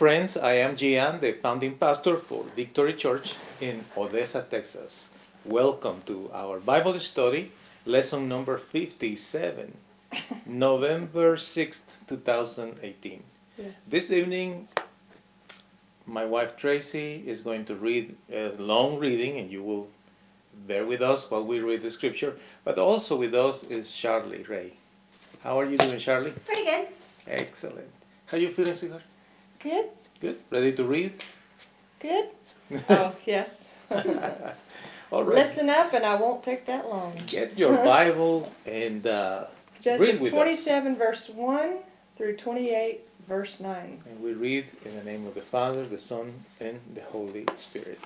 friends. I am Gian, the founding pastor for Victory Church in Odessa, Texas. Welcome to our Bible study, lesson number 57, November 6th, 2018. Yes. This evening, my wife Tracy is going to read a long reading, and you will bear with us while we read the scripture. But also with us is Charlie Ray. How are you doing, Charlie? Pretty good. Excellent. How are you feeling, sweetheart? Good. Good. Ready to read? Good. Oh, yes. All right. Listen up, and I won't take that long. Get your Bible and uh, read Genesis with us. 27, verse 1 through 28, verse 9. And we read in the name of the Father, the Son, and the Holy Spirit.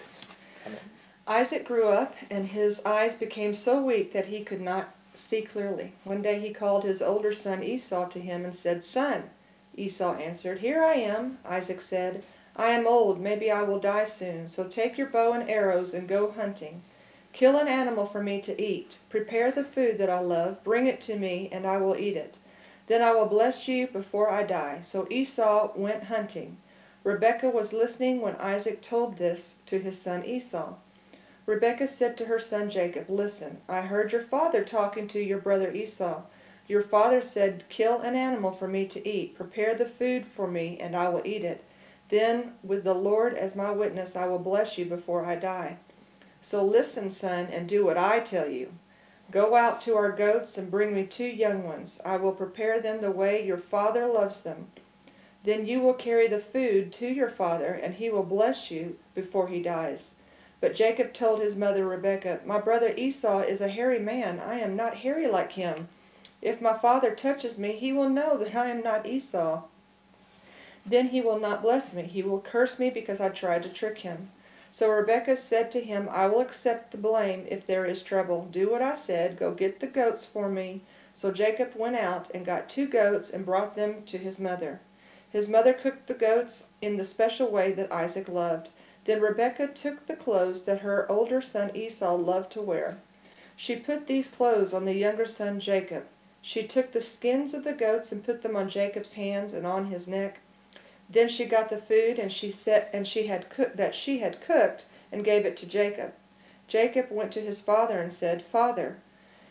Amen. Isaac grew up, and his eyes became so weak that he could not see clearly. One day he called his older son Esau to him and said, Son. Esau answered, Here I am. Isaac said, I am old, maybe I will die soon, so take your bow and arrows and go hunting. Kill an animal for me to eat. Prepare the food that I love, bring it to me, and I will eat it. Then I will bless you before I die. So Esau went hunting. Rebekah was listening when Isaac told this to his son Esau. Rebekah said to her son Jacob, Listen, I heard your father talking to your brother Esau. Your father said, Kill an animal for me to eat. Prepare the food for me, and I will eat it. Then, with the Lord as my witness, I will bless you before I die. So listen, son, and do what I tell you. Go out to our goats and bring me two young ones. I will prepare them the way your father loves them. Then you will carry the food to your father, and he will bless you before he dies. But Jacob told his mother Rebekah, My brother Esau is a hairy man. I am not hairy like him. If my father touches me, he will know that I am not Esau. Then he will not bless me. He will curse me because I tried to trick him. So Rebekah said to him, I will accept the blame if there is trouble. Do what I said. Go get the goats for me. So Jacob went out and got two goats and brought them to his mother. His mother cooked the goats in the special way that Isaac loved. Then Rebekah took the clothes that her older son Esau loved to wear. She put these clothes on the younger son Jacob. She took the skins of the goats and put them on Jacob's hands and on his neck. Then she got the food and she set and she had cooked that she had cooked and gave it to Jacob. Jacob went to his father and said, "Father."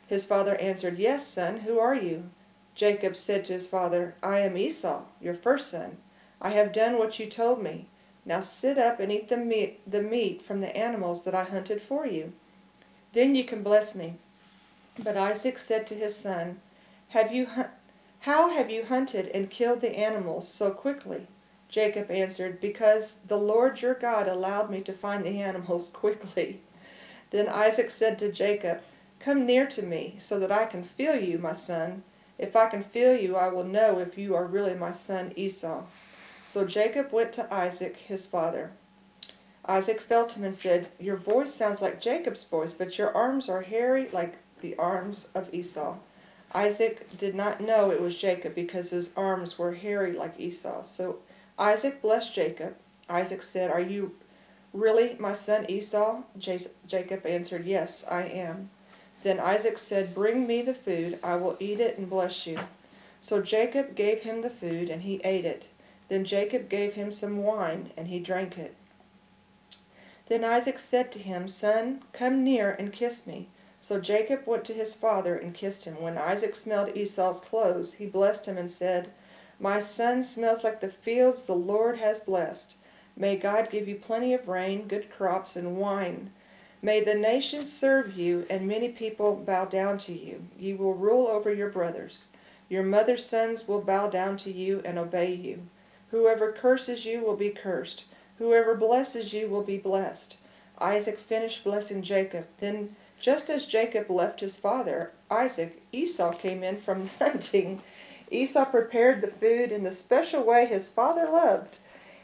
His father answered, "Yes, son. Who are you?" Jacob said to his father, "I am Esau, your first son. I have done what you told me. Now sit up and eat the meat, the meat from the animals that I hunted for you. Then you can bless me." But Isaac said to his son, "Have you how have you hunted and killed the animals so quickly?" Jacob answered, Because the Lord your God allowed me to find the animals quickly. Then Isaac said to Jacob, Come near to me, so that I can feel you, my son. If I can feel you, I will know if you are really my son Esau. So Jacob went to Isaac, his father. Isaac felt him and said, Your voice sounds like Jacob's voice, but your arms are hairy like the arms of Esau. Isaac did not know it was Jacob because his arms were hairy like Esau. So Isaac blessed Jacob. Isaac said, Are you really my son Esau? Jacob answered, Yes, I am. Then Isaac said, Bring me the food. I will eat it and bless you. So Jacob gave him the food, and he ate it. Then Jacob gave him some wine, and he drank it. Then Isaac said to him, Son, come near and kiss me. So Jacob went to his father and kissed him. When Isaac smelled Esau's clothes, he blessed him and said, My son smells like the fields the Lord has blessed. May God give you plenty of rain, good crops, and wine. May the nations serve you, and many people bow down to you. You will rule over your brothers. Your mother's sons will bow down to you and obey you. Whoever curses you will be cursed. Whoever blesses you will be blessed. Isaac finished blessing Jacob. Then, just as Jacob left his father, Isaac, Esau came in from hunting. Esau prepared the food in the special way his father loved.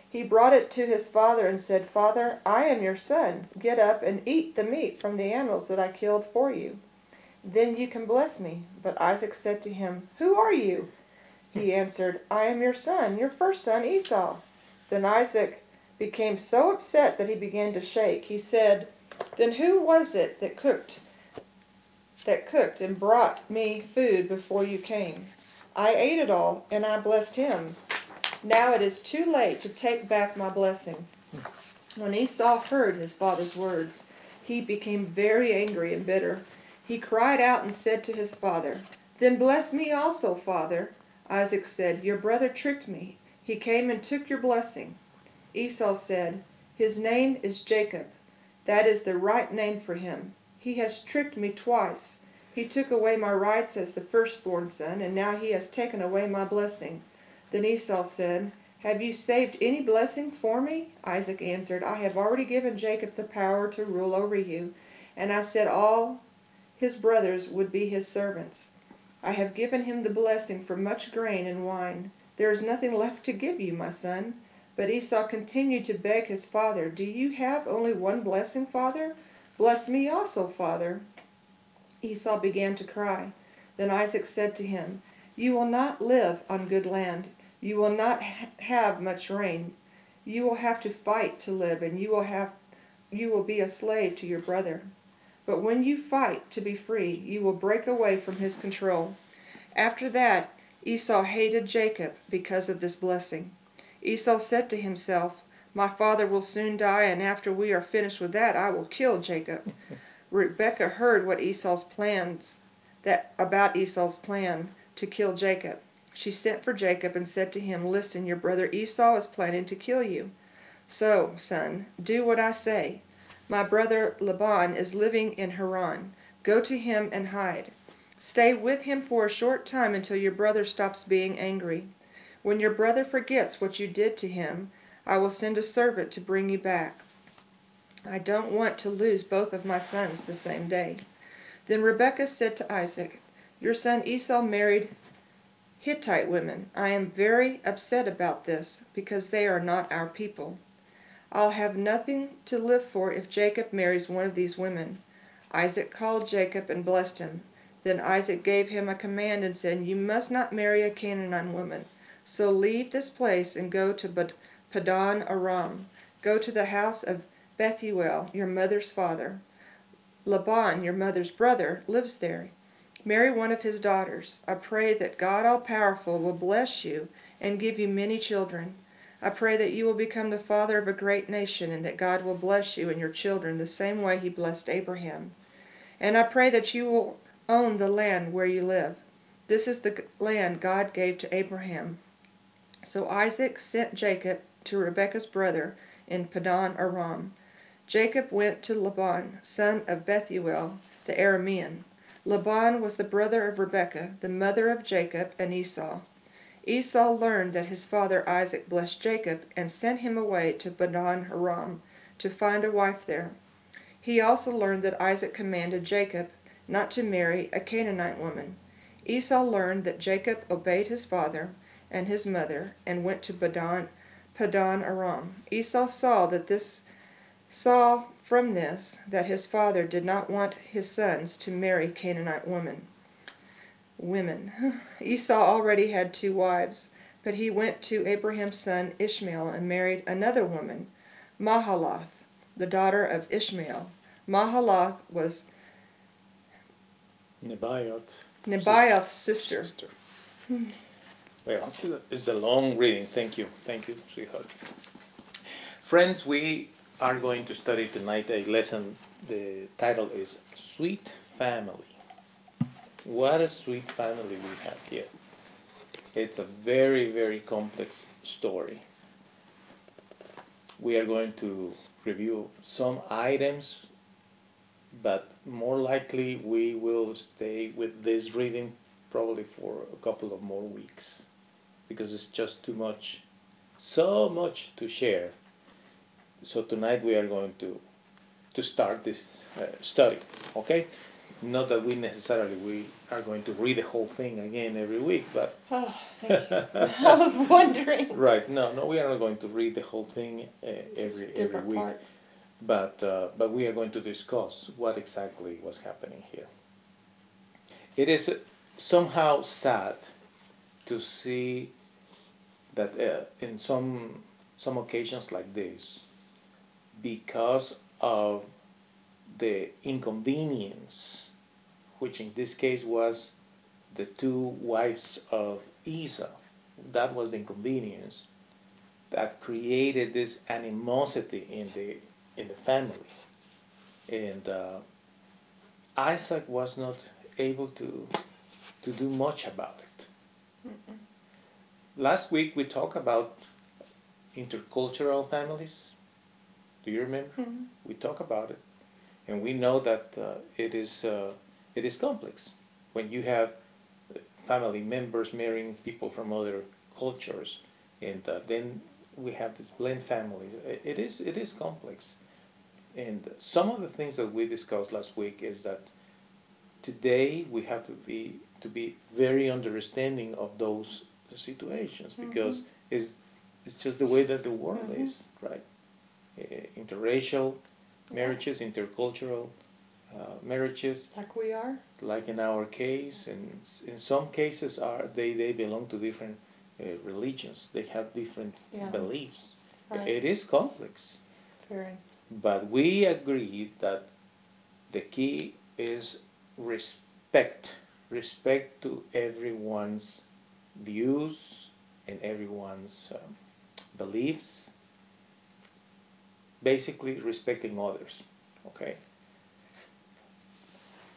He brought it to his father and said, Father, I am your son. Get up and eat the meat from the animals that I killed for you. Then you can bless me. But Isaac said to him, Who are you? He answered, I am your son, your first son Esau. Then Isaac became so upset that he began to shake. He said, Then who was it that cooked that cooked and brought me food before you came? I ate it all, and I blessed him. Now it is too late to take back my blessing. When Esau heard his father's words, he became very angry and bitter. He cried out and said to his father, Then bless me also, father. Isaac said, Your brother tricked me. He came and took your blessing. Esau said, His name is Jacob. That is the right name for him. He has tricked me twice. He took away my rights as the firstborn son, and now he has taken away my blessing. Then Esau said, Have you saved any blessing for me? Isaac answered, I have already given Jacob the power to rule over you, and I said all his brothers would be his servants. I have given him the blessing for much grain and wine. There is nothing left to give you, my son. But Esau continued to beg his father, Do you have only one blessing, father? Bless me also, father. Esau began to cry. Then Isaac said to him, You will not live on good land. You will not ha- have much rain. You will have to fight to live, and you will have you will be a slave to your brother. But when you fight to be free, you will break away from his control. After that, Esau hated Jacob because of this blessing. Esau said to himself, My father will soon die, and after we are finished with that, I will kill Jacob. Rebekah heard what Esau's plans that about Esau's plan to kill Jacob. She sent for Jacob and said to him, Listen, your brother Esau is planning to kill you. So, son, do what I say. My brother Laban is living in Haran. Go to him and hide. Stay with him for a short time until your brother stops being angry. When your brother forgets what you did to him, I will send a servant to bring you back. I don't want to lose both of my sons the same day. Then Rebekah said to Isaac, Your son Esau married Hittite women. I am very upset about this because they are not our people. I'll have nothing to live for if Jacob marries one of these women. Isaac called Jacob and blessed him. Then Isaac gave him a command and said, You must not marry a Canaanite woman. So leave this place and go to Padan Aram. Go to the house of Bethuel, your mother's father. Laban, your mother's brother, lives there. Marry one of his daughters. I pray that God All-Powerful will bless you and give you many children. I pray that you will become the father of a great nation and that God will bless you and your children the same way he blessed Abraham. And I pray that you will own the land where you live. This is the land God gave to Abraham. So Isaac sent Jacob to Rebekah's brother in Padan Aram. Jacob went to Laban, son of Bethuel, the Aramean. Laban was the brother of Rebekah, the mother of Jacob and Esau. Esau learned that his father Isaac blessed Jacob and sent him away to Padan Aram to find a wife there. He also learned that Isaac commanded Jacob not to marry a Canaanite woman. Esau learned that Jacob obeyed his father and his mother and went to Padan, Padan Aram. Esau saw that this saw from this that his father did not want his sons to marry Canaanite women women. Esau already had two wives, but he went to Abraham's son Ishmael and married another woman, Mahalath, the daughter of Ishmael. Mahalath was Nebaioth. Nebaioth's sister. sister. Well, it's a long reading. Thank you. Thank you, sweetheart. Friends, we are going to study tonight a lesson. The title is Sweet Family. What a sweet family we have here. It's a very, very complex story. We are going to review some items, but more likely we will stay with this reading probably for a couple of more weeks because it's just too much, so much to share. So tonight we are going to to start this uh, study. Okay, not that we necessarily we are going to read the whole thing again every week, but Oh, thank you. I was wondering. right, no, no, we are not going to read the whole thing uh, every every week. parts. But uh, but we are going to discuss what exactly was happening here. It is somehow sad to see that uh, in some some occasions like this, because of the inconvenience, which in this case was the two wives of Esau, that was the inconvenience that created this animosity in the in the family, and uh, Isaac was not able to to do much about it. Mm-mm. Last week we talked about intercultural families. Do you remember? Mm-hmm. We talked about it, and we know that uh, it is uh, it is complex when you have family members marrying people from other cultures, and uh, then we have this blend families. It, it is it is complex, and some of the things that we discussed last week is that today we have to be to be very understanding of those situations mm-hmm. because mm-hmm. it's it's just the way that the world mm-hmm. is, right? Uh, interracial marriages, intercultural uh, marriages. Like we are. Like in our case, and in some cases, are they they belong to different uh, religions. They have different yeah. beliefs. Right. It is complex. Very. But we agree that the key is respect. Respect to everyone's views and everyone's um, beliefs. Basically, respecting others. Okay.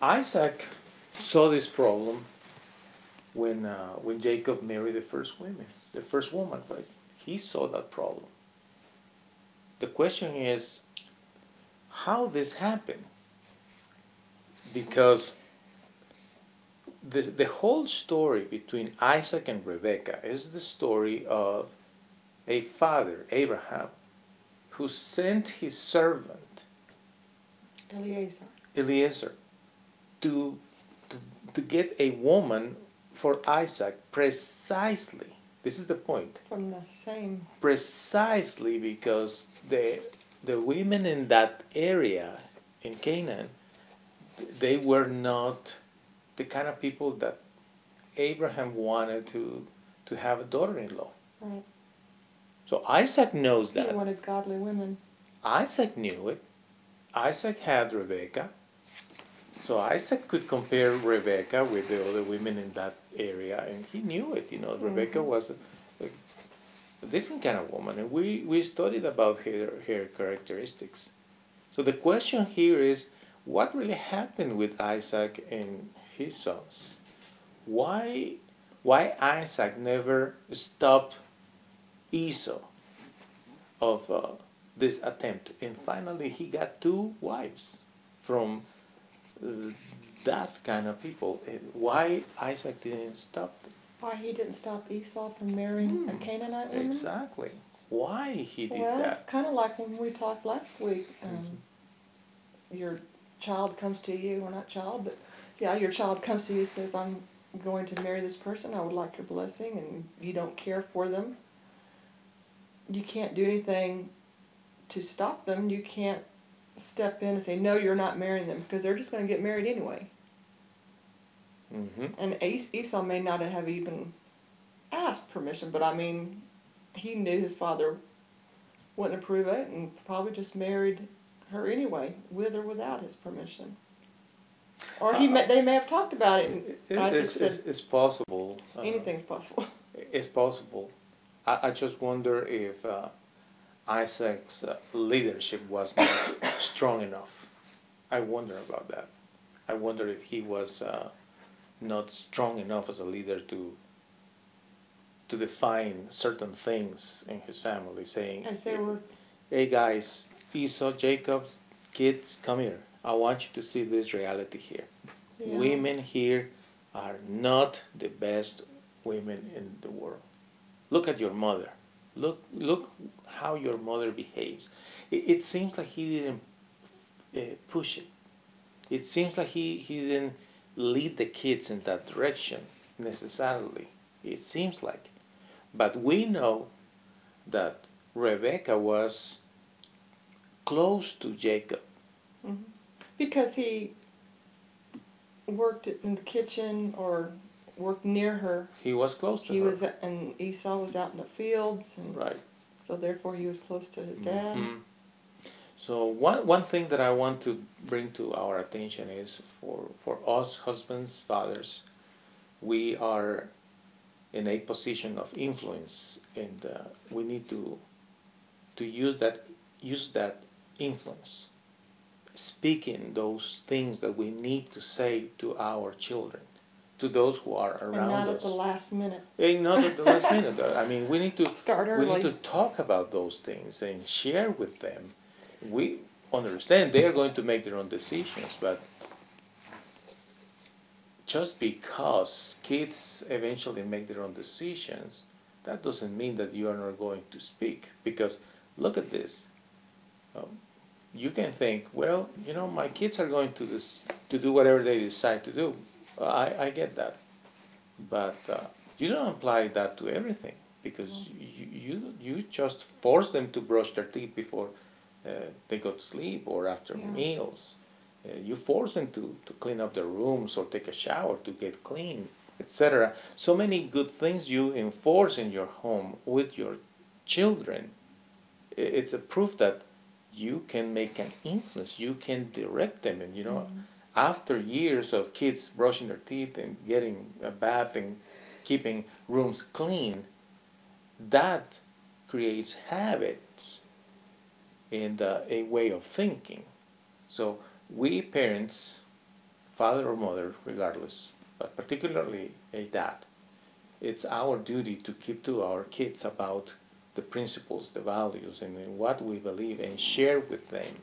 Isaac saw this problem when uh, when Jacob married the first woman, the first woman, right? He saw that problem. The question is, how this happened? Because the, the whole story between Isaac and Rebekah is the story of a father, Abraham, who sent his servant, Eliezer, Eliezer to, to, to get a woman for Isaac precisely. This is the point. From the same. Precisely because the the women in that area in Canaan, they were not the kind of people that Abraham wanted to to have a daughter-in-law. Right. So Isaac knows that. He wanted godly women. Isaac knew it. Isaac had Rebecca. So Isaac could compare Rebecca with the other women in that area, and he knew it. You know, mm-hmm. Rebecca was a, a, different kind of woman, and we, we studied about her, her characteristics. So the question here is, what really happened with Isaac and his sons? Why, why Isaac never stopped Esau of uh, this attempt? And finally, he got two wives from that kind of people. Why Isaac didn't stop them? Why he didn't stop Esau from marrying a hmm. Canaanite woman? Exactly. Why he did well, that? Well, it's kind of like when we talked last week. Um, mm-hmm. Your child comes to you, or not child, but yeah, your child comes to you and says, "I'm going to marry this person. I would like your blessing," and you don't care for them. You can't do anything to stop them. You can't step in and say, no, you're not marrying them, because they're just going to get married anyway. Mm-hmm. And Esau may not have even asked permission, but I mean, he knew his father wouldn't approve it and probably just married her anyway, with or without his permission. Or he may, they may have talked about it. And it, Isaac it's, said, it's, it's possible. Uh, anything's possible. It's possible. I, I just wonder if uh, Isaac's uh, leadership was not strong enough. I wonder about that. I wonder if he was uh, not strong enough as a leader to to define certain things in his family, saying, As they were. "Hey guys, Esau, Jacob's kids, come here. I want you to see this reality here. Yeah. Women here are not the best women in the world. Look at your mother." Look, look how your mother behaves. It, it seems like he didn't uh, push it. It seems like he, he didn't lead the kids in that direction necessarily. It seems like. But we know that Rebecca was close to Jacob. Mm-hmm. Because he worked in the kitchen or worked near her. He was close to he her. He was, and Esau was out in the fields, and right. So therefore, he was close to his dad. Mm-hmm. So one one thing that I want to bring to our attention is for for us husbands, fathers, we are in a position of influence, and uh, we need to to use that use that influence, speaking those things that we need to say to our children, to those who are around and not us. at the last minute. And not at the last minute. I mean, we need to Start we need to talk about those things and share with them. We understand they are going to make their own decisions, but just because kids eventually make their own decisions, that doesn't mean that you are not going to speak. Because look at this. Um, you can think, well, you know, my kids are going to this, to do whatever they decide to do. I, I get that, but uh, you don't apply that to everything because you, you you just force them to brush their teeth before uh, they go to sleep or after Yeah. meals. Uh, you force them to, to clean up their rooms or take a shower to get clean, etc. So many good things you enforce in your home with your children. It's a proof that you can make an influence. You can direct them, and you know, after years of kids brushing their teeth and getting a bath and keeping rooms clean, that creates habits and uh, a way of thinking. So we parents, father or mother, regardless, but particularly a dad, it's our duty to keep to our kids about the principles, the values, and what we believe, and share with them.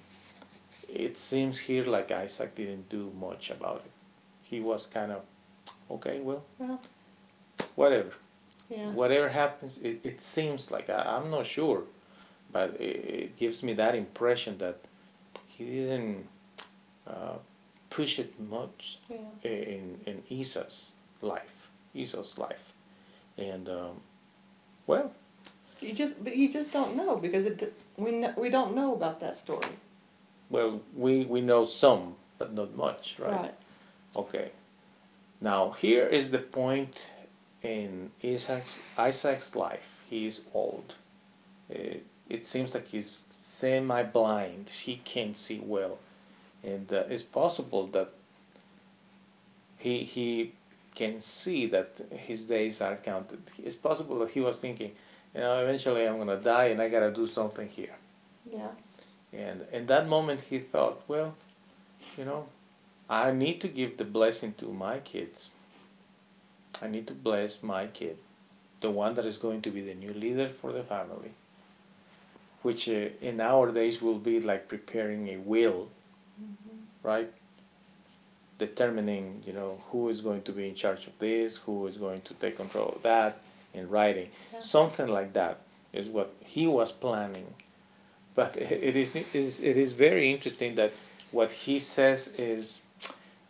It seems here like Isaac didn't do much about it. He was kind of, okay, well, Well, whatever. yeah. Whatever happens, it, it seems like, I, I'm not sure, but it, it gives me that impression that he didn't uh, push it much Yeah. in, in Esau's life, Esau's life. And, um, well, You just, but you just don't know because it, we kn- we don't know about that story. well, we, we know some, but not much, right? Okay. Now here is the point in Isaac's Isaac's life. He is old. It, it seems like he's semi-blind. He can't see well, and uh, it's possible that he he can see that his days are counted. It's possible that he was thinking, you know, eventually I'm gonna die, and I gotta do something here. Yeah. And in that moment, he thought, well, you know, I need to give the blessing to my kids. I need to bless my kid, the one that is going to be the new leader for the family, which uh, in our days will be like preparing a will, right? Determining, you know, who is going to be in charge of this, who is going to take control of that, in writing. Yeah. Something like that is what he was planning. But it is, it is it is very interesting that what he says is,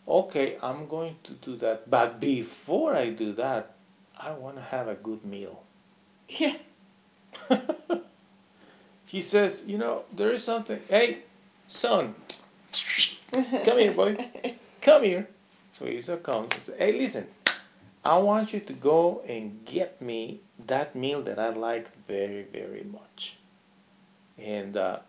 okay, I'm going to do that, but before I do that, I want to have a good meal. Yeah. he says, you know, there is something. Hey, son, come here, boy, come here. So Esau comes and says, hey, listen, I want you to go and get me that meal that I like very, very much. And uh,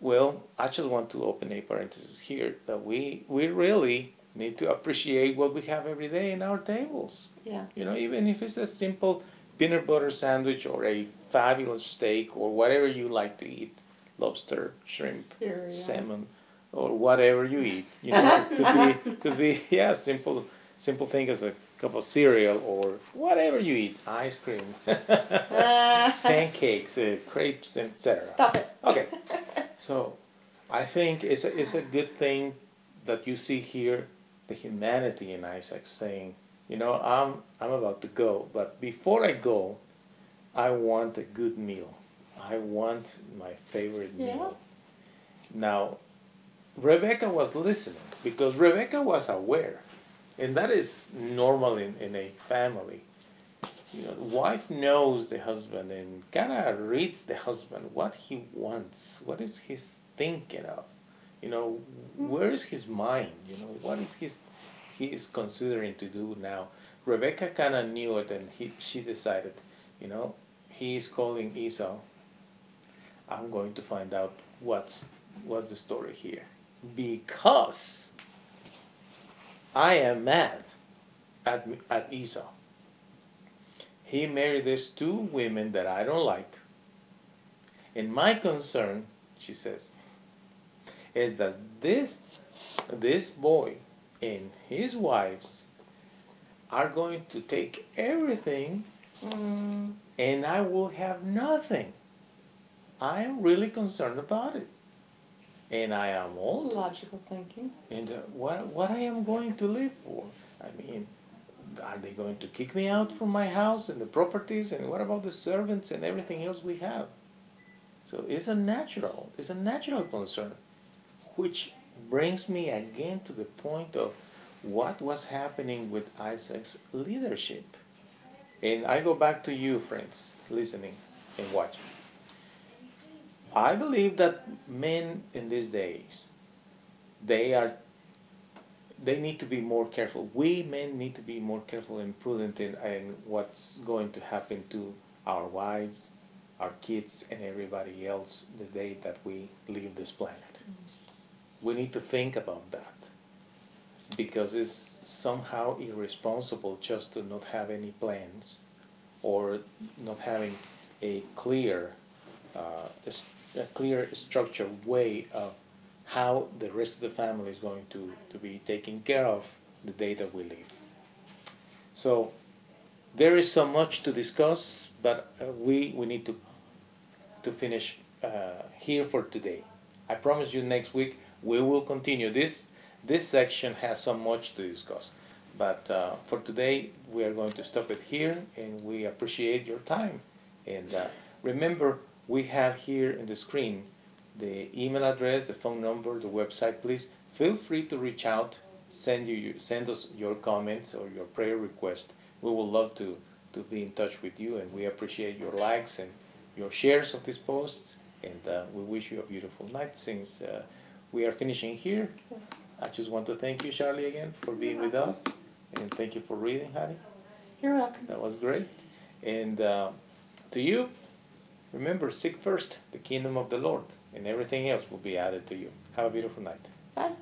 well, I just want to open a parenthesis here that we we really need to appreciate what we have every day in our tables. Yeah. You know, even if it's a simple peanut butter sandwich or a fabulous steak or whatever you like to eat, lobster, shrimp, Cereal. salmon, or whatever you eat. You know, it could be could be yeah, simple simple thing as a cup of cereal or whatever you eat, ice cream, Ah, pancakes, uh, crepes, etc. Stop it. Okay, so I think it's a, it's a good thing that you see here the humanity in Isaac saying, you know, I'm I'm about to go, but before I go, I want a good meal. I want my favorite Yeah. meal. Now, Rebecca was listening because Rebecca was aware, and that is normal in, in a family. You know, the wife knows the husband and kind of reads the husband what he wants, what is he thinking of, you know, mm-hmm. where is his mind, you know, what is his he is considering to do now. Rebecca kind of knew it, and he she decided, you know, he is calling Esau. I'm going to find out what's what's the story here, because I am mad at at Esau. he married these two women that I don't like. And my concern, she says, is that this this boy and his wives are going to take everything Mm, and I will have nothing. I am really concerned about it. And I am old. logical thinking. And uh, what, what I am going to live for? I mean, are they going to kick me out from my house and the properties? And what about the servants and everything else we have? So it's a natural, it's a natural concern, which brings me again to the point of what was happening with Isaac's leadership. And I go back to you, friends, listening and watching. I believe that men in these days, they are, they need to be more careful. We men need to be more careful and prudent in, in what's going to happen to our wives, our kids, and everybody else the day that we leave this planet. We need to think about that because it's somehow irresponsible just to not have any plans or not having a clear, uh, a, clear structure way of how the rest of the family is going to, to be taken care of the day that we leave. So there is so much to discuss, but uh, we, we need to, to finish uh, here for today. I promise you next week we will continue. This, this section has so much to discuss. But uh, for today, we are going to stop it here, and we appreciate your time. And uh, remember, we have here in the screen the email address, the phone number, the website. Please feel free to reach out, send you send us your comments or your prayer request. We would love to to be in touch with you, and we appreciate your likes and your shares of these posts. And uh, we wish you a beautiful night. Since uh, we are finishing here, Yes. I just want to thank you, Charlie, again for being with us, and thank you for reading, honey. You're welcome. That was great. And uh, to you, remember, seek first the kingdom of the Lord, and everything else will be added to you. Have a beautiful night. Bye.